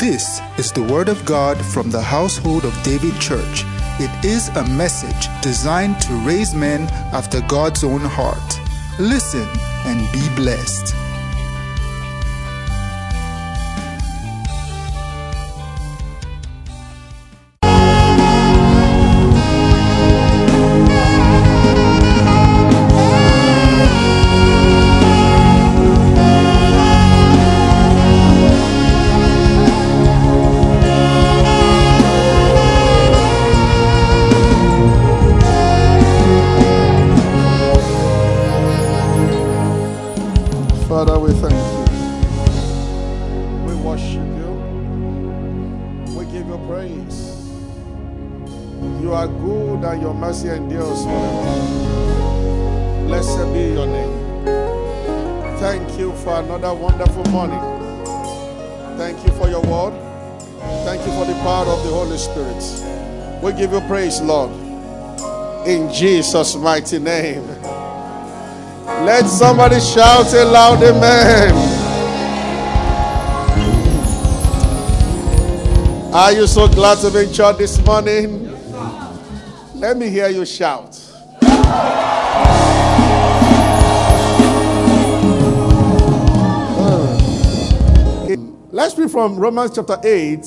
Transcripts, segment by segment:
This is the Word of God from the household of David Church. It is a message designed to raise men after God's own heart. Listen and be blessed. Morning. Thank you for your word. Thank you for the power of the Holy Spirit. We give you praise, Lord. In Jesus' mighty name. Let somebody shout a loud amen. Are you so glad to be in church this morning? Let me hear you shout. Let's read from Romans chapter 8,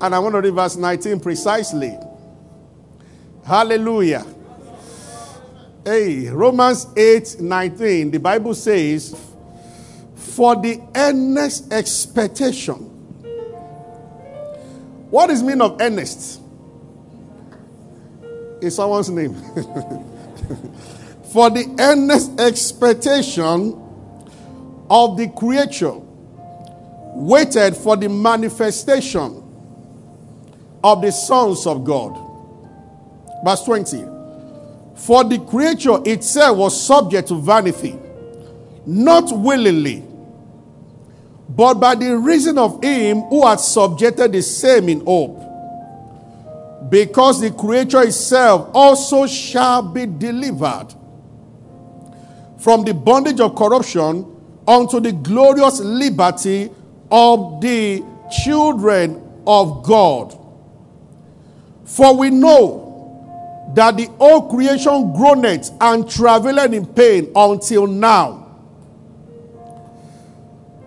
and I want to read verse 19 precisely. Hallelujah. Hey, Romans 8 19, the Bible says, For the earnest expectation. What is mean of earnest? Is someone's name. For the earnest expectation of the creature waited for the manifestation of the sons of God. Verse 20. For the creature itself was subject to vanity, not willingly, but by the reason of him who had subjected the same in hope. Because the creature itself also shall be delivered from the bondage of corruption unto the glorious liberty of the children of God. For we know that the whole creation groaneth and travaileth in pain until now.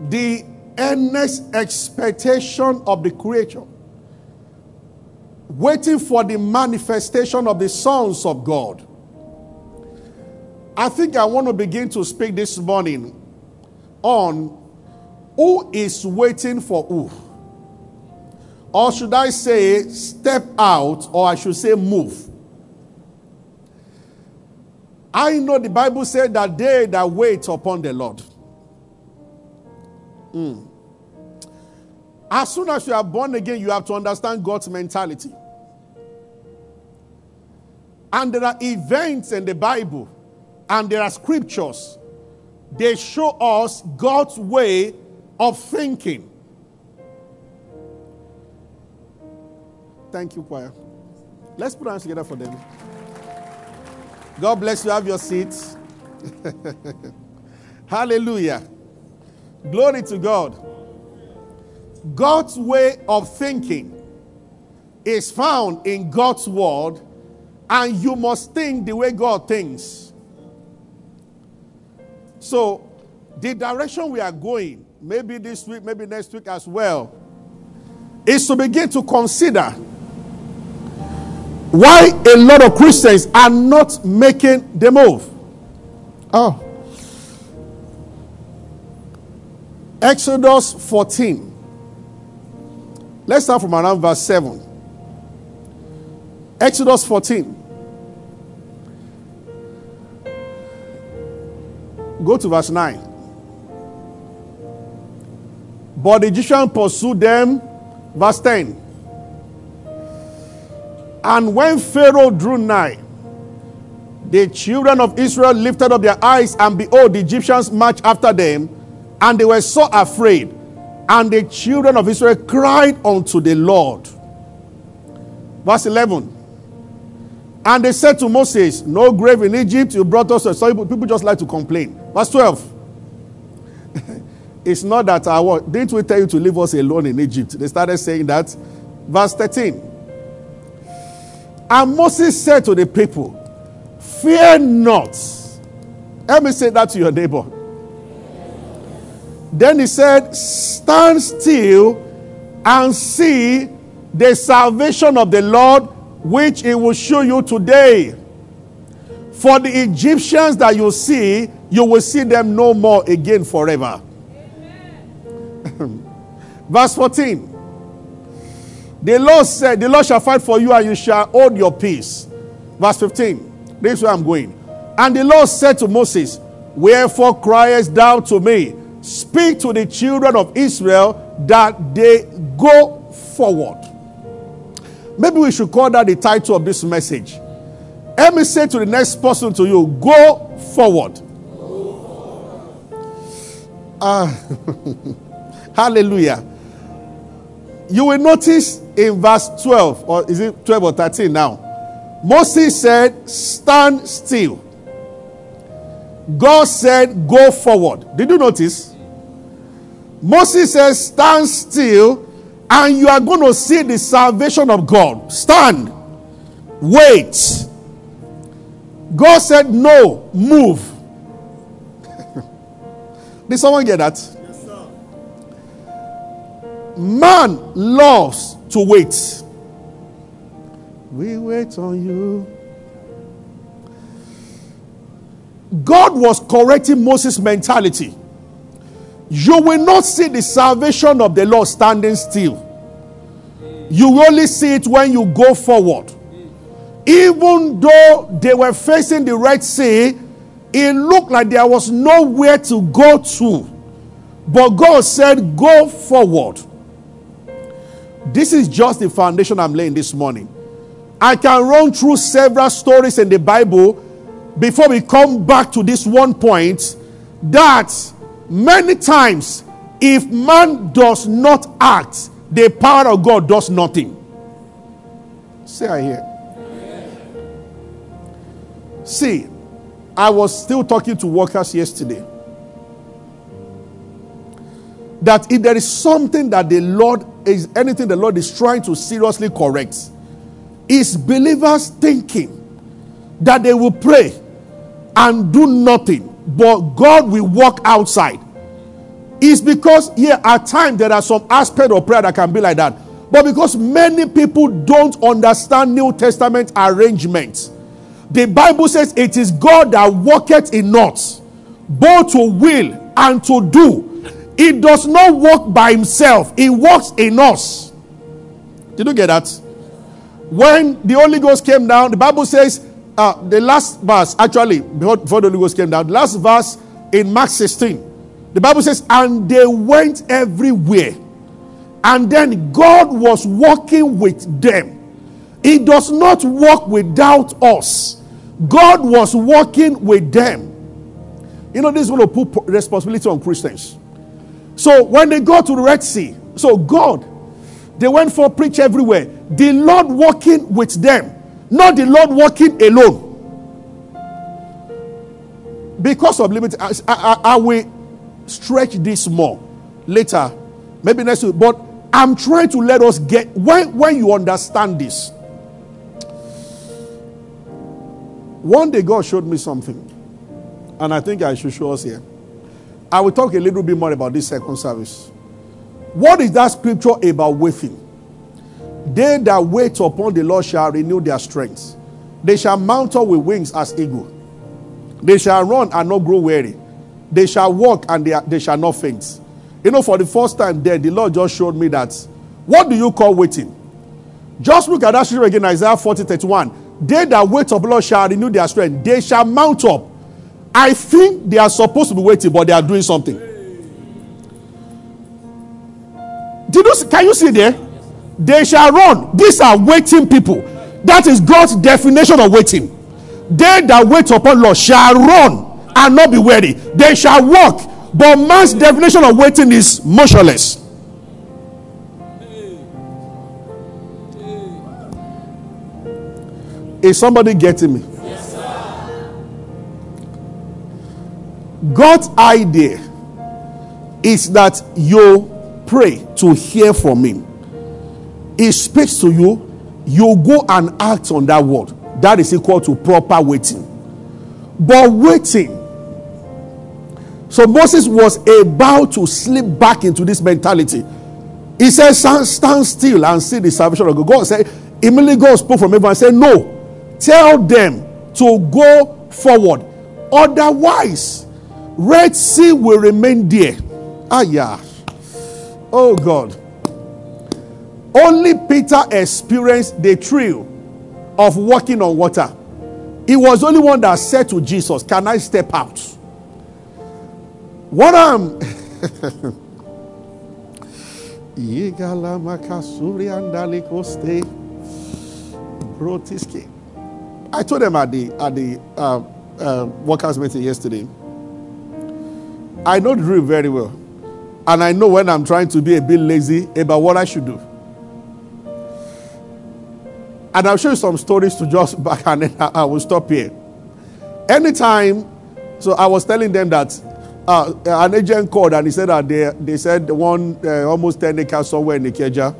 The earnest expectation of the creature, waiting for the manifestation of the sons of God. I think I want to begin to speak this morning on who is waiting for who. Or should I say, step out, or I should say, move. I know the Bible said that they that wait upon the Lord. Mm. As soon as you are born again, you have to understand God's mentality. And there are events in the Bible, and there are scriptures. They show us God's way of thinking. Thank you, choir. Let's put our hands together for them. God bless you. Have your seats. Hallelujah. Glory to God. God's way of thinking is found in God's word, and you must think the way God thinks. So, the direction we are going, maybe this week, maybe next week as well, is to begin to consider why a lot of Christians are not making the move. Oh. Exodus 14. Let's start from around verse 7. Exodus 14. Go to verse 9. But the Egyptians pursued them. Verse 10. And when Pharaoh drew nigh, the children of Israel lifted up their eyes, and behold, the Egyptians marched after them, and they were so afraid. And the children of Israel cried unto the Lord. Verse 11. And they said to Moses, No grave in Egypt, you brought us. a So people just like to complain. Verse 12. It's not that I want. Didn't we tell you to leave us alone in Egypt? They started saying that. Verse 13. And Moses said to the people, Fear not. Let me say that to your neighbor. Then he said, Stand still and see the salvation of the Lord, which he will show you today. For the Egyptians that you see, you will see them no more again forever. Verse 14. The Lord said, The Lord shall fight for you and you shall hold your peace. Verse 15. This is where I'm going. And the Lord said to Moses, Wherefore criest thou to me? Speak to the children of Israel that they go forward. Maybe we should call that the title of this message. Let me say to the next person to you, go forward. Uh, hallelujah. You will notice in verse 12, or is it 12 or 13 now? Moses said, Stand still. God said, Go forward. Did you notice? Moses says, Stand still, and you are going to see the salvation of God. Stand. Wait. God said, No, move. Did someone get that? Man loves to wait. We wait on you. God was correcting Moses' mentality. You will not see the salvation of the Lord standing still. You only see it when you go forward. Even though they were facing the Red Sea, it looked like there was nowhere to go to. But God said, Go forward. This is just the foundation I'm laying this morning. I can run through several stories in the Bible before we come back to this one point that many times, if man does not act, the power of God does nothing. Say, I hear. See, I was still talking to workers yesterday. That if there is something that the Lord is anything the Lord is trying to seriously correct, is believers thinking that they will pray and do nothing, but God will walk outside. It's because, yeah, at times there are some aspect of prayer that can be like that. But because many people don't understand New Testament arrangements, the Bible says it is God that worketh in us, both to will and to do. It does not work by himself, it works in us. Did you get that? When the Holy Ghost came down, the Bible says, uh, the last verse, actually, before, before the Holy Ghost came down, the last verse in Mark 16, the Bible says, and they went everywhere. And then God was walking with them. He does not work without us. God was walking with them. You know, this to put responsibility on Christians. So when they go to the Red Sea, so God, they went for preach everywhere. The Lord walking with them, not the Lord walking alone. Because of limit, I, I, I will stretch this more later, maybe next week. But I'm trying to let us get when when you understand this One day, God showed me something, and I think I should show us here. I will talk a little bit more about this second service. What is that scripture about waiting? They that wait upon the Lord shall renew their strength. They shall mount up with wings as eagle. They shall run and not grow weary. They shall walk and they, they shall not faint. You know, for the first time there, the Lord just showed me that. What do you call waiting? Just look at that scripture again, Isaiah 40 31. They that wait upon the Lord shall renew their strength. They shall mount up. I think they are supposed to be waiting, but they are doing something. Did you see, can you see there? They shall run. These are waiting people. That is God's definition of waiting. They that wait upon Lord shall run and not be weary. They shall walk. But man's definition of waiting is motionless. Is somebody getting me? God's idea is that you pray to hear from Him. He speaks to you, you go and act on that word. That is equal to proper waiting. But waiting, so Moses was about to slip back into this mentality. He said, Stand still and see the salvation of God. God said, immediately God spoke from heaven and said, No, tell them to go forward. Otherwise, Red Sea will remain there. Ah, yeah. Oh, God. Only Peter experienced the thrill of walking on water. He was only one that said to Jesus, Can I step out? What I'm. I told them at the at the uh, uh, workers meeting yesterday. I know the drill very well, and I know when I'm trying to be a bit lazy about what I should do. And I'll show you some stories to just back, and then I will stop here. Anytime, so I was telling them that uh, an agent called and he said that they, they said one uh, almost 10 acres somewhere in Ikeja.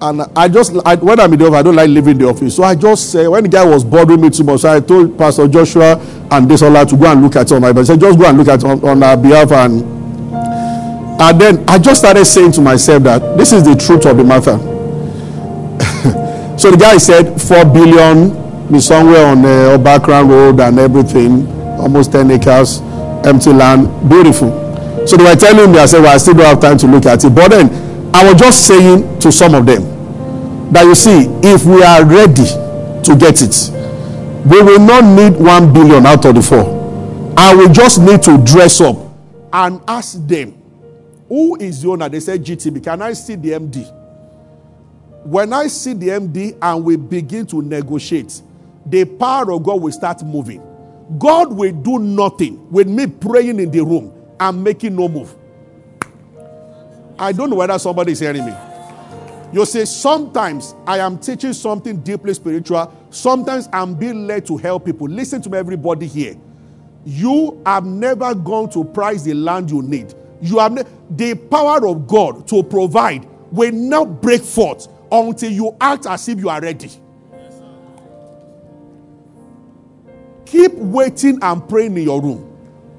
And I just, I, when I'm in the office, I don't like leaving the office. So I just when the guy was bothering me too much, so I told Pastor Joshua and Desola to go and look at my I said, just go and look at on, on our behalf. And, and then I just started saying to myself that this is the truth of the matter. so the guy said, 4 billion is somewhere on the uh, background road and everything, almost 10 acres empty land, beautiful. So they were telling me, I said, well, I still don't have time to look at it. But then I was just saying to some of them that you see, if we are ready to get it, we will not need one billion out of the four. I will just need to dress up and ask them, who is the owner? They said GTB. Can I see the MD? When I see the MD and we begin to negotiate, the power of God will start moving. God will do nothing with me praying in the room and making no move. I don't know whether somebody is hearing me. You say, sometimes I am teaching something deeply spiritual. Sometimes I'm being led to help people. Listen to me, everybody here. You have never gone to price the land you need. You have ne- the power of God to provide will not break forth until you act as if you are ready. Keep waiting and praying in your room.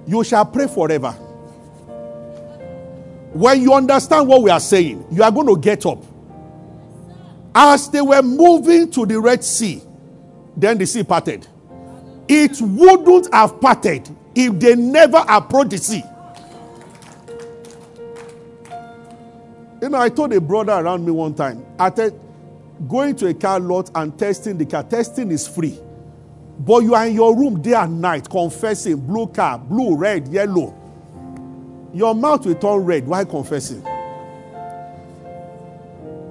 You shall pray forever. When you understand what we are saying, you are going to get up. As they were moving to the Red Sea, then the sea parted. It wouldn't have parted if they never approached the sea. You know, I told a brother around me one time, I said, going to a car lot and testing the car, testing is free. But you are in your room day and night confessing blue car, blue, red, yellow. Your mouth will turn red while confessing.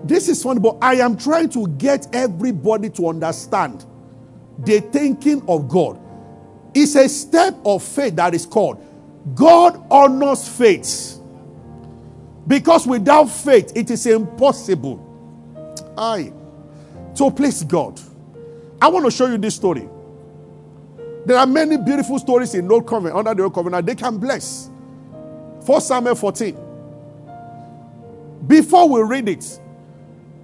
This is funny, but I am trying to get everybody to understand the thinking of God. It's a step of faith that is called God honors faith. Because without faith, it is impossible. I to please God. I want to show you this story. There are many beautiful stories in Old Covenant, under the Old Covenant, they can bless. 1 Samuel 14. Before we read it,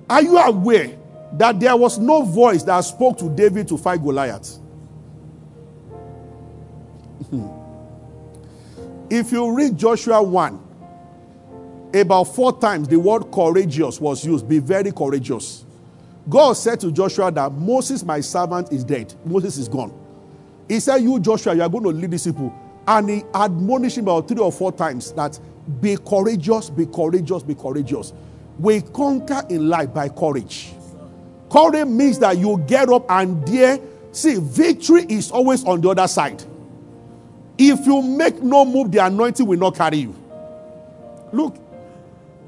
are you aware that there was no voice that spoke to David to fight Goliath? Hmm. if you read Joshua 1, about four times the word courageous was used. Be very courageous. God said to Joshua that Moses, my servant, is dead. Moses is gone. He said, You, Joshua, you are going to lead these people. And he admonished him about three or four times that be courageous, be courageous, be courageous. We conquer in life by courage. Courage means that you get up and dare. See, victory is always on the other side. If you make no move, the anointing will not carry you. Look,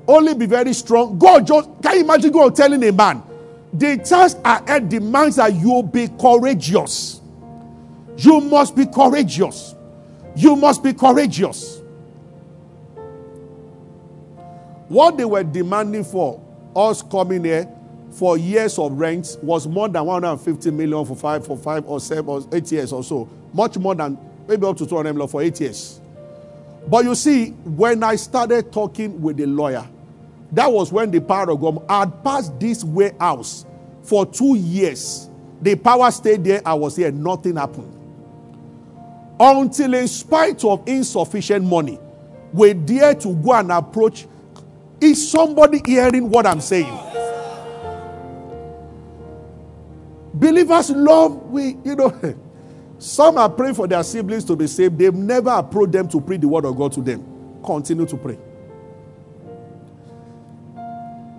only be very strong. God just can you imagine God telling a man, the task ahead demands that you be courageous. You must be courageous. You must be courageous. What they were demanding for us coming here for years of rent was more than 150 million for five, for five or seven or eight years or so. Much more than maybe up to 200 million for eight years. But you see, when I started talking with the lawyer, that was when the power of God had passed this warehouse for two years. The power stayed there, I was here, nothing happened. Until, in spite of insufficient money, we dare to go and approach. Is somebody hearing what I'm saying? Believers love, we, you know, some are praying for their siblings to be saved. They've never approached them to preach the word of God to them. Continue to pray.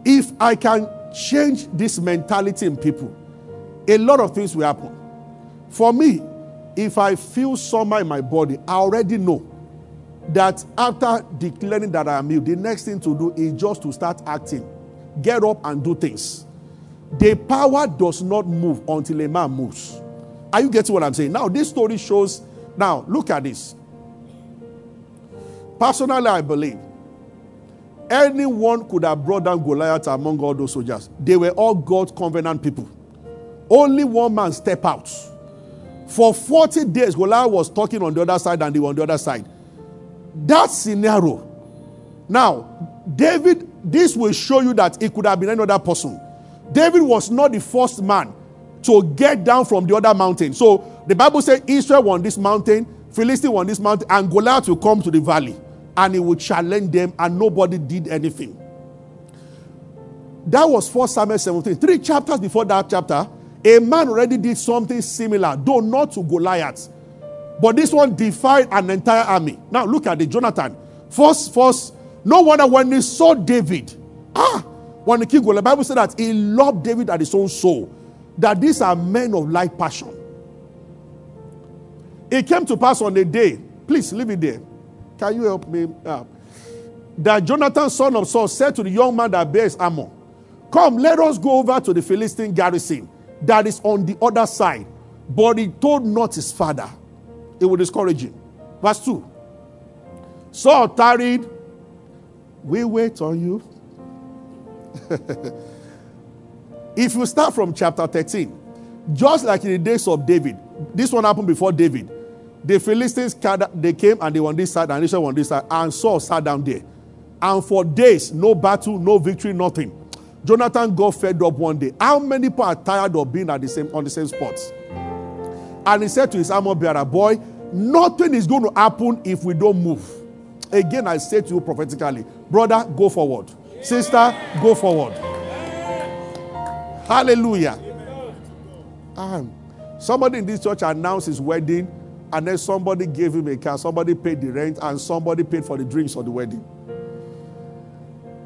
If I can change this mentality in people, a lot of things will happen. For me, if I feel summer in my body, I already know that after declaring that I am healed, the next thing to do is just to start acting. Get up and do things. The power does not move until a man moves. Are you getting what I'm saying? Now, this story shows. Now, look at this. Personally, I believe anyone could have brought down Goliath among all those soldiers. They were all God's covenant people. Only one man stepped out. For 40 days, Goliath was talking on the other side and they were on the other side. That scenario. Now, David, this will show you that it could have been any other person. David was not the first man to get down from the other mountain. So the Bible says Israel won this mountain, Philistine won this mountain, and Goliath will come to the valley and he will challenge them, and nobody did anything. That was 1 Samuel 17. Three chapters before that chapter, a man already did something similar, though not to Goliath. But this one defied an entire army. Now look at the Jonathan. First, first, no wonder when he saw David, ah, when the king Goliath, the Bible said that he loved David at his own soul. That these are men of light passion. It came to pass on a day, please leave it there. Can you help me? Uh, that Jonathan, son of Saul, said to the young man that bears armor, Come, let us go over to the Philistine garrison that is on the other side. But he told not his father. It will discourage him. Verse 2. Saul tarried. We wait on you. if you start from chapter 13, just like in the days of David, this one happened before David. The Philistines they came and they were on this side and Israel on this side, and Saul sat down there. And for days, no battle, no victory, nothing. Jonathan got fed up one day. How many people are tired of being at the same on the same spots? And he said to his armor bearer, Boy, nothing is going to happen if we don't move. Again, I say to you prophetically, brother, go forward. Sister, go forward. Hallelujah. Um, somebody in this church announced his wedding and then somebody gave him a car, somebody paid the rent, and somebody paid for the drinks of the wedding.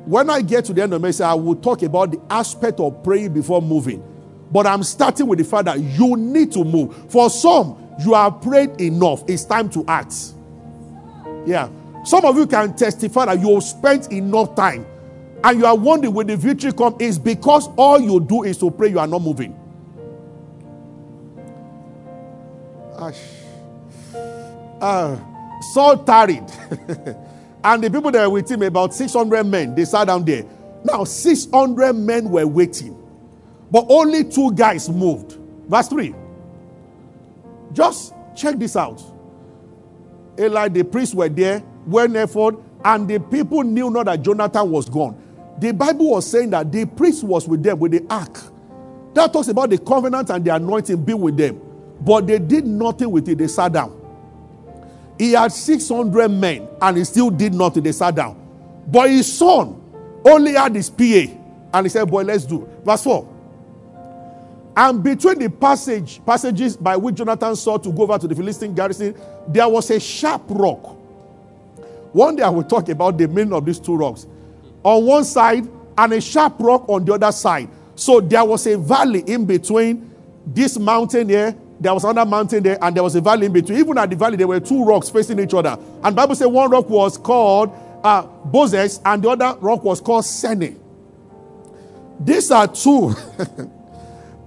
When I get to the end of the message, I will talk about the aspect of praying before moving. But I'm starting with the fact that you need to move. For some, you have prayed enough. It's time to act. Yeah. Some of you can testify that you have spent enough time and you are wondering when the victory comes, is because all you do is to pray, you are not moving. Ash uh, Saul tarried. and the people that were with him, about 600 men, they sat down there. Now, 600 men were waiting, but only two guys moved. Verse 3. Just check this out. Eli, the priests were there, went effort, and the people knew not that Jonathan was gone. The Bible was saying that the priest was with them with the ark. That talks about the covenant and the anointing being with them. But they did nothing with it. They sat down. He had 600 men and he still did nothing. They sat down. But his son only had his PA. And he said, Boy, let's do. Verse 4. And between the passage, passages by which Jonathan saw to go over to the Philistine garrison, there was a sharp rock. One day I will talk about the meaning of these two rocks. On one side, and a sharp rock on the other side. So there was a valley in between this mountain here there was another mountain there, and there was a valley in between. Even at the valley, there were two rocks facing each other. And Bible says one rock was called uh, Bozez, and the other rock was called Sene. These are two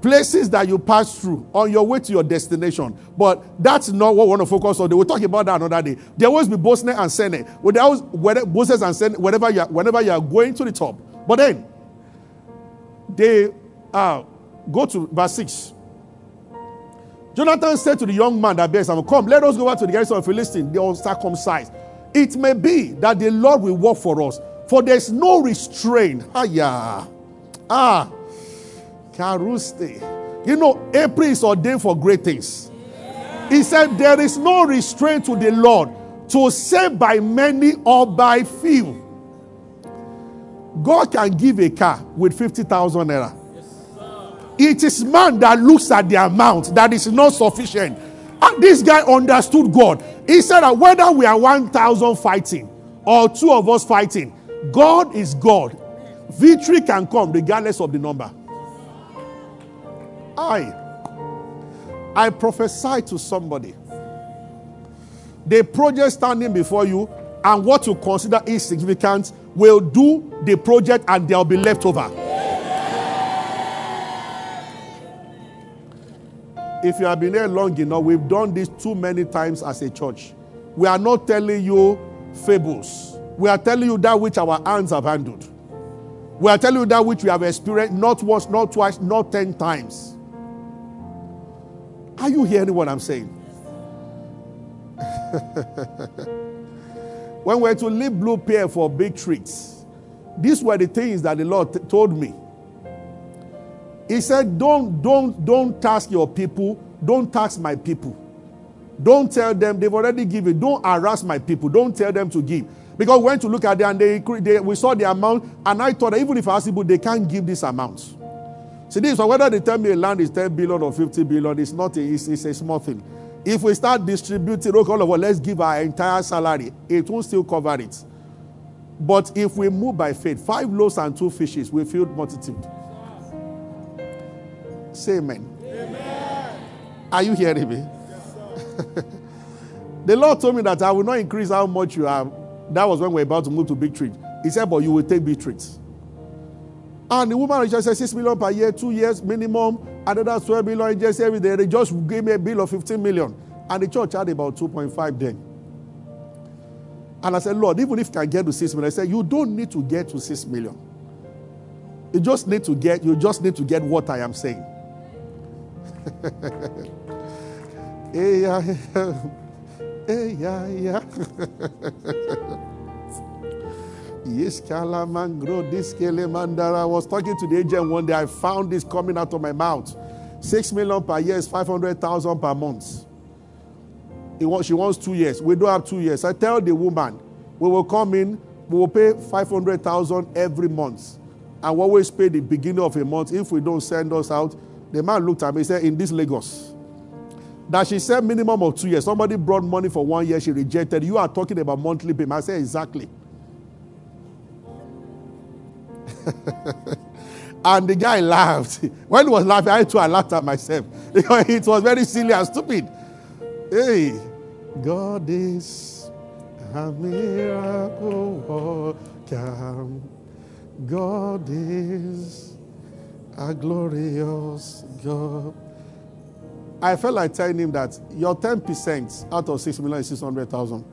places that you pass through on your way to your destination. But that's not what we want to focus on. We'll talk about that another day. There always be Bozez and Sene. Bozez and Sene, whenever you are, whenever you are going to the top. But then they uh, go to verse 6. Jonathan said to the young man that bears him, Come, let us go over to the garrison of Philistine. They are circumcised. It may be that the Lord will work for us, for there's no restraint. Ah, yeah. Ah, Karuste. You know, April is ordained for great things. He said, There is no restraint to the Lord to save by many or by few. God can give a car with 50,000 naira. It is man that looks at the amount that is not sufficient. And this guy understood God. He said that whether we are 1,000 fighting or two of us fighting, God is God. Victory can come regardless of the number. I, I prophesy to somebody. The project standing before you and what you consider insignificant will do the project and there will be left over. If you have been here long enough, we've done this too many times as a church. We are not telling you fables. We are telling you that which our hands have handled. We are telling you that which we have experienced not once, not twice, not ten times. Are you hearing what I'm saying? when we're to leave Blue Pier for big treats, these were the things that the Lord t- told me. He said, Don't, don't, don't task your people, don't tax my people. Don't tell them they've already given. Don't harass my people. Don't tell them to give. Because we went to look at them and they, they, we saw the amount, and I thought that even if I ask people, they can't give this amount. See, this so whether they tell me a land is 10 billion or 50 billion, it's not a, it's, it's a small thing. If we start distributing, okay, all of us, let's give our entire salary, it will still cover it. But if we move by faith, five loaves and two fishes, we filled multitude. Say amen. amen. Are you hearing me? The Lord told me that I will not increase how much you have. That was when we are about to move to big treat. He said, but you will take big treats. And the woman just said, 6 million per year, two years minimum. Another 12 million just every day. They just gave me a bill of 15 million. And the church had about 2.5 then. And I said, Lord, even if I can get to 6 million, I said, you don't need to get to 6 million. You just need to get, you just need to get what I am saying. hey, eh, yeah, yeah, eh, yeah. I was talking to the agent one day. I found this coming out of my mouth. Six million per year is 500,000 per month. Wants, she wants two years. We don't have two years. I tell the woman, we will come in, we will pay 500,000 every month. And we always pay the beginning of a month. If we don't send us out, the man looked at me and said, In this Lagos, that she said minimum of two years. Somebody brought money for one year, she rejected. You are talking about monthly payment. I said, Exactly. and the guy laughed. When he was laughing, I too I laughed at myself because it was very silly and stupid. Hey, God is a miracle worker. God is a glorious God. I felt like telling him that your 10% out of 6 million is 600,000.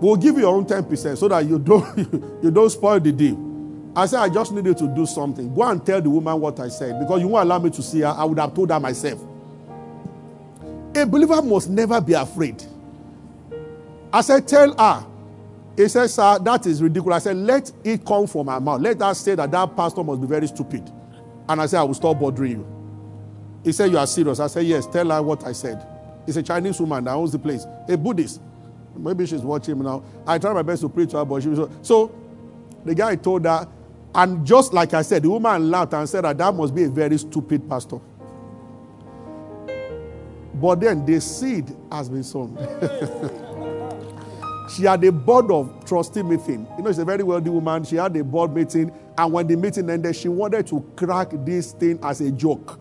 We'll give you your own 10% so that you don't, you don't spoil the deal. I said, I just needed to do something. Go and tell the woman what I said because you won't allow me to see her. I would have told her myself. A believer must never be afraid. I said, Tell her. He said, Sir, that is ridiculous. I said, Let it come from my mouth. Let her say that that pastor must be very stupid. And I said, I will stop bothering you. He said, You are serious. I said, Yes, tell her what I said. It's a Chinese woman that owns the place, a Buddhist. Maybe she's watching now. I tried my best to preach to her, but she was. So the guy told her, and just like I said, the woman laughed and said that that must be a very stupid pastor. But then the seed has been sown. she had a board of trustee meeting. You know, she's a very wealthy woman. She had a board meeting, and when the meeting ended, she wanted to crack this thing as a joke.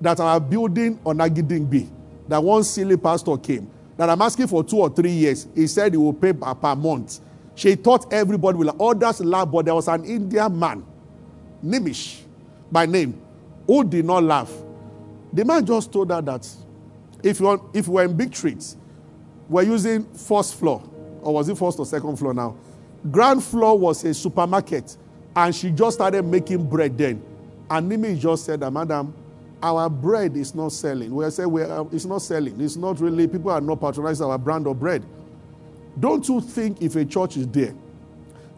That our building on Agidingbi, that one silly pastor came, that I'm asking for two or three years. He said he will pay per month. She thought everybody will. Others laugh, but there was an Indian man, Nimish by name, who did not laugh. The man just told her that if, you if we were in big streets, we're using first floor, or was it first or second floor now? Ground floor was a supermarket, and she just started making bread then. And Nimish just said Madam, our bread is not selling. We said it's not selling. It's not really, people are not patronizing our brand of bread. Don't you think if a church is there,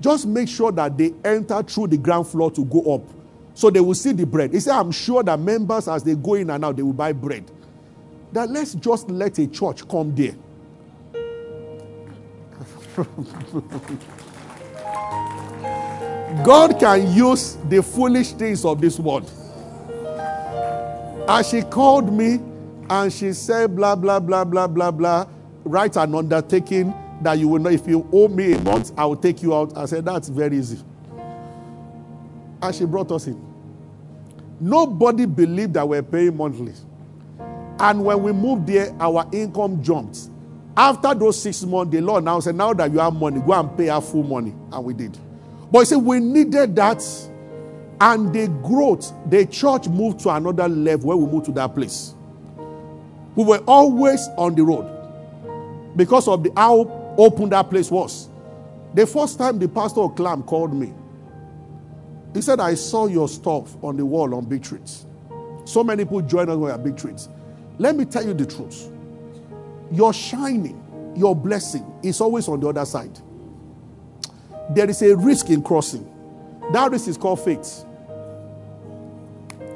just make sure that they enter through the ground floor to go up. So they will see the bread. He said, I'm sure that members, as they go in and out, they will buy bread. That let's just let a church come there. God can use the foolish things of this world. And she called me and she said, blah, blah, blah, blah, blah, blah, write an undertaking that you will know if you owe me a month, I will take you out. I said, That's very easy. And she brought us in. Nobody believed that we're paying monthly. And when we moved there, our income jumped. After those six months, the Lord now said, Now that you have money, go and pay our full money. And we did. But he said, We needed that. And the growth, the church moved to another level where we moved to that place. We were always on the road because of the how open that place was. The first time the pastor of Clam called me, he said, I saw your stuff on the wall on Big Trees. So many people join us at Big Trees. Let me tell you the truth. Your shining, your blessing is always on the other side. There is a risk in crossing. That risk is called faith.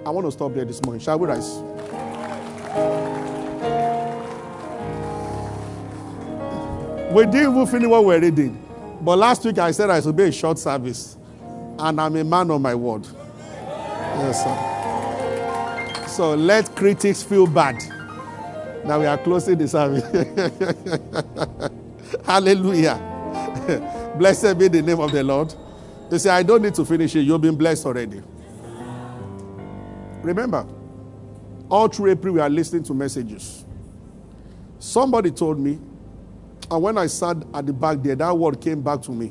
I want to stop there this morning. Shall we rise? We didn't even finish what we're reading. But last week I said I should be a short service. And I'm a man of my word. Yes, sir. So let critics feel bad. Now we are closing the service. Hallelujah. Blessed be the name of the Lord. You say, I don't need to finish it. You've been blessed already. Remember, all through April, we are listening to messages. Somebody told me and when I sat at the back there, that word came back to me.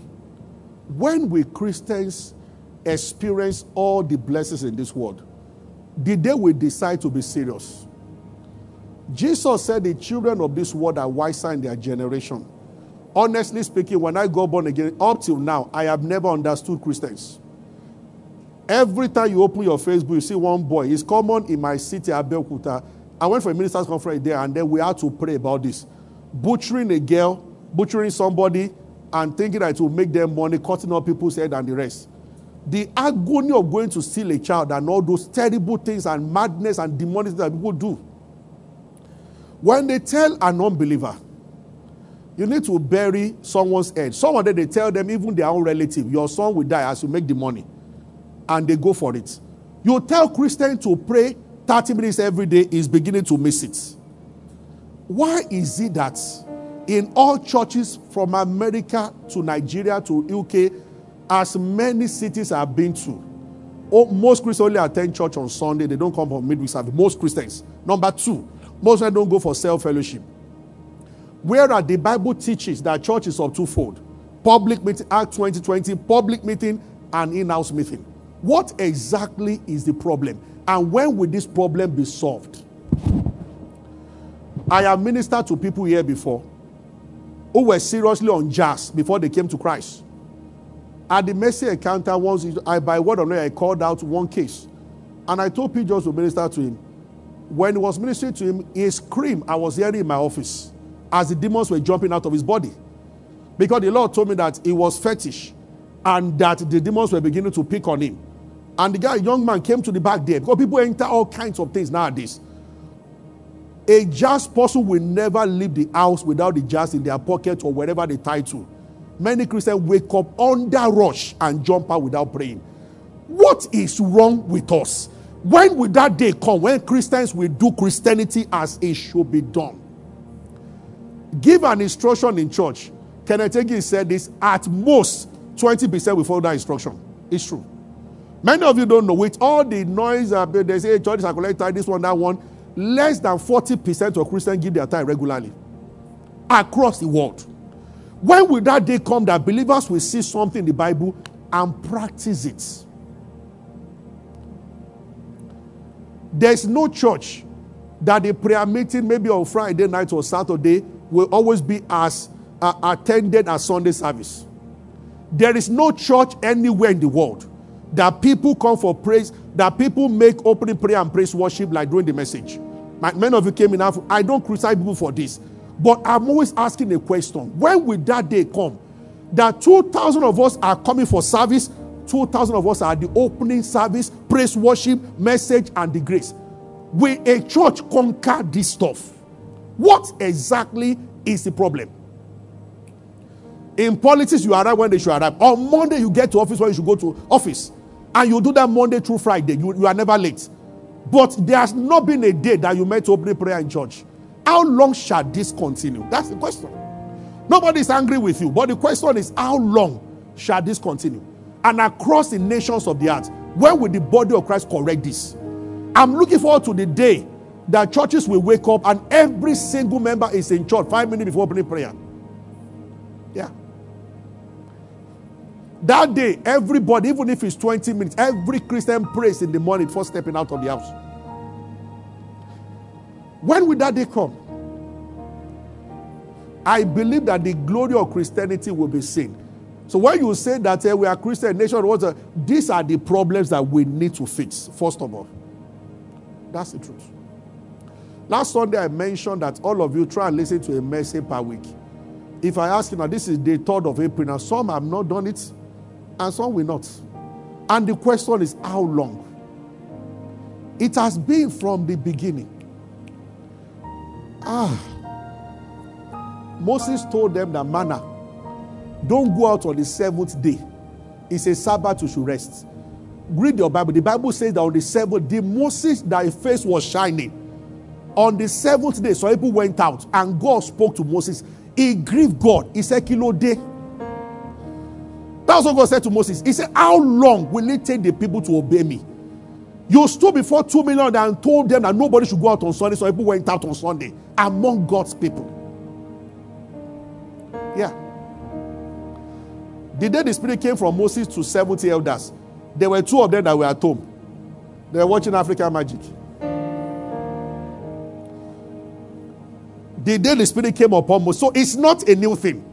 When we Christians experience all the blessings in this world, the day we decide to be serious. Jesus said the children of this world are wiser in their generation. Honestly speaking, when I got born again, up till now, I have never understood Christians. Every time you open your Facebook, you see one boy. It's common in my city, Abeokuta. I went for a minister's conference there, and then we had to pray about this butchering a girl, butchering somebody, and thinking that it will make them money, cutting off people's head and the rest. The agony of going to steal a child and all those terrible things and madness and demonic that people do. When they tell an unbeliever, you need to bury someone's head. Some of them, they tell them, even their own relative, your son will die as you make the money. And they go for it. You tell Christian to pray 30 minutes every day, is beginning to miss it. Why is it that in all churches from America to Nigeria to UK, as many cities I've been to, oh, most Christians only attend church on Sunday. They don't come for midweek service. Most Christians. Number two, most them don't go for self fellowship. Whereas the Bible teaches that church is of twofold public meeting, Act 2020, public meeting, and in house meeting. What exactly is the problem? And when will this problem be solved? I have ministered to people here before who were seriously on before they came to Christ. At the Mercy encounter, once I, by word of knowledge, I called out one case. And I told P. Jones to minister to him. When he was ministering to him, he screamed. I was hearing in my office as the demons were jumping out of his body. Because the Lord told me that he was fetish and that the demons were beginning to pick on him. And the guy, young man, came to the back there because people enter all kinds of things nowadays. A just person will never leave the house without the jazz in their pocket or wherever they tie to. Many Christians wake up under rush and jump out without praying. What is wrong with us? When will that day come when Christians will do Christianity as it should be done? Give an instruction in church. Kenneth Hagin said this at most 20% will follow that instruction. It's true. Many of you don't know. With all the noise, uh, they say churches are collecting this one, that one less than 40% of Christians give their time regularly across the world. When will that day come that believers will see something in the Bible and practice it? There's no church that the prayer meeting, maybe on Friday night or Saturday, will always be as uh, attended as Sunday service. There is no church anywhere in the world that people come for praise, that people make opening prayer and praise worship like during the message. many of you came in. I don't criticize people for this. But I'm always asking a question when will that day come? That 2,000 of us are coming for service, 2,000 of us are the opening service, praise, worship, message, and the grace. Will a church conquer this stuff? What exactly is the problem? In politics, you arrive when they should arrive. On Monday, you get to office when you should go to office. And you do that Monday through Friday. You, you are never late. But there has not been a day that you met to open prayer in church. How long shall this continue? That's the question. Nobody is angry with you. But the question is, how long shall this continue? And across the nations of the earth, when will the body of Christ correct this? I'm looking forward to the day that churches will wake up and every single member is in church five minutes before opening prayer. Yeah. That day, everybody, even if it's 20 minutes, every Christian prays in the morning before stepping out of the house. When will that day come? I believe that the glory of Christianity will be seen. So when you say that uh, we are Christian nation, what, uh, these are the problems that we need to fix, first of all. That's the truth. Last Sunday, I mentioned that all of you try and listen to a message per week. If I ask you now, this is the 3rd of April, now some have not done it, and some will not. And the question is, how long? It has been from the beginning. Ah. Moses told them that manna, don't go out on the seventh day. It's a Sabbath, you should rest. Read your Bible. The Bible says that on the seventh day, Moses, thy face was shining. On the seventh day, some people went out and God spoke to Moses. He grieved God. He said, Kilo day. That's what God said to Moses. He said, How long will it take the people to obey me? You stood before two million and told them that nobody should go out on Sunday, so people went out on Sunday among God's people. Yeah. The day the Spirit came from Moses to 70 elders, there were two of them that were at home. They were watching African magic. The day the Spirit came upon Moses. So it's not a new thing.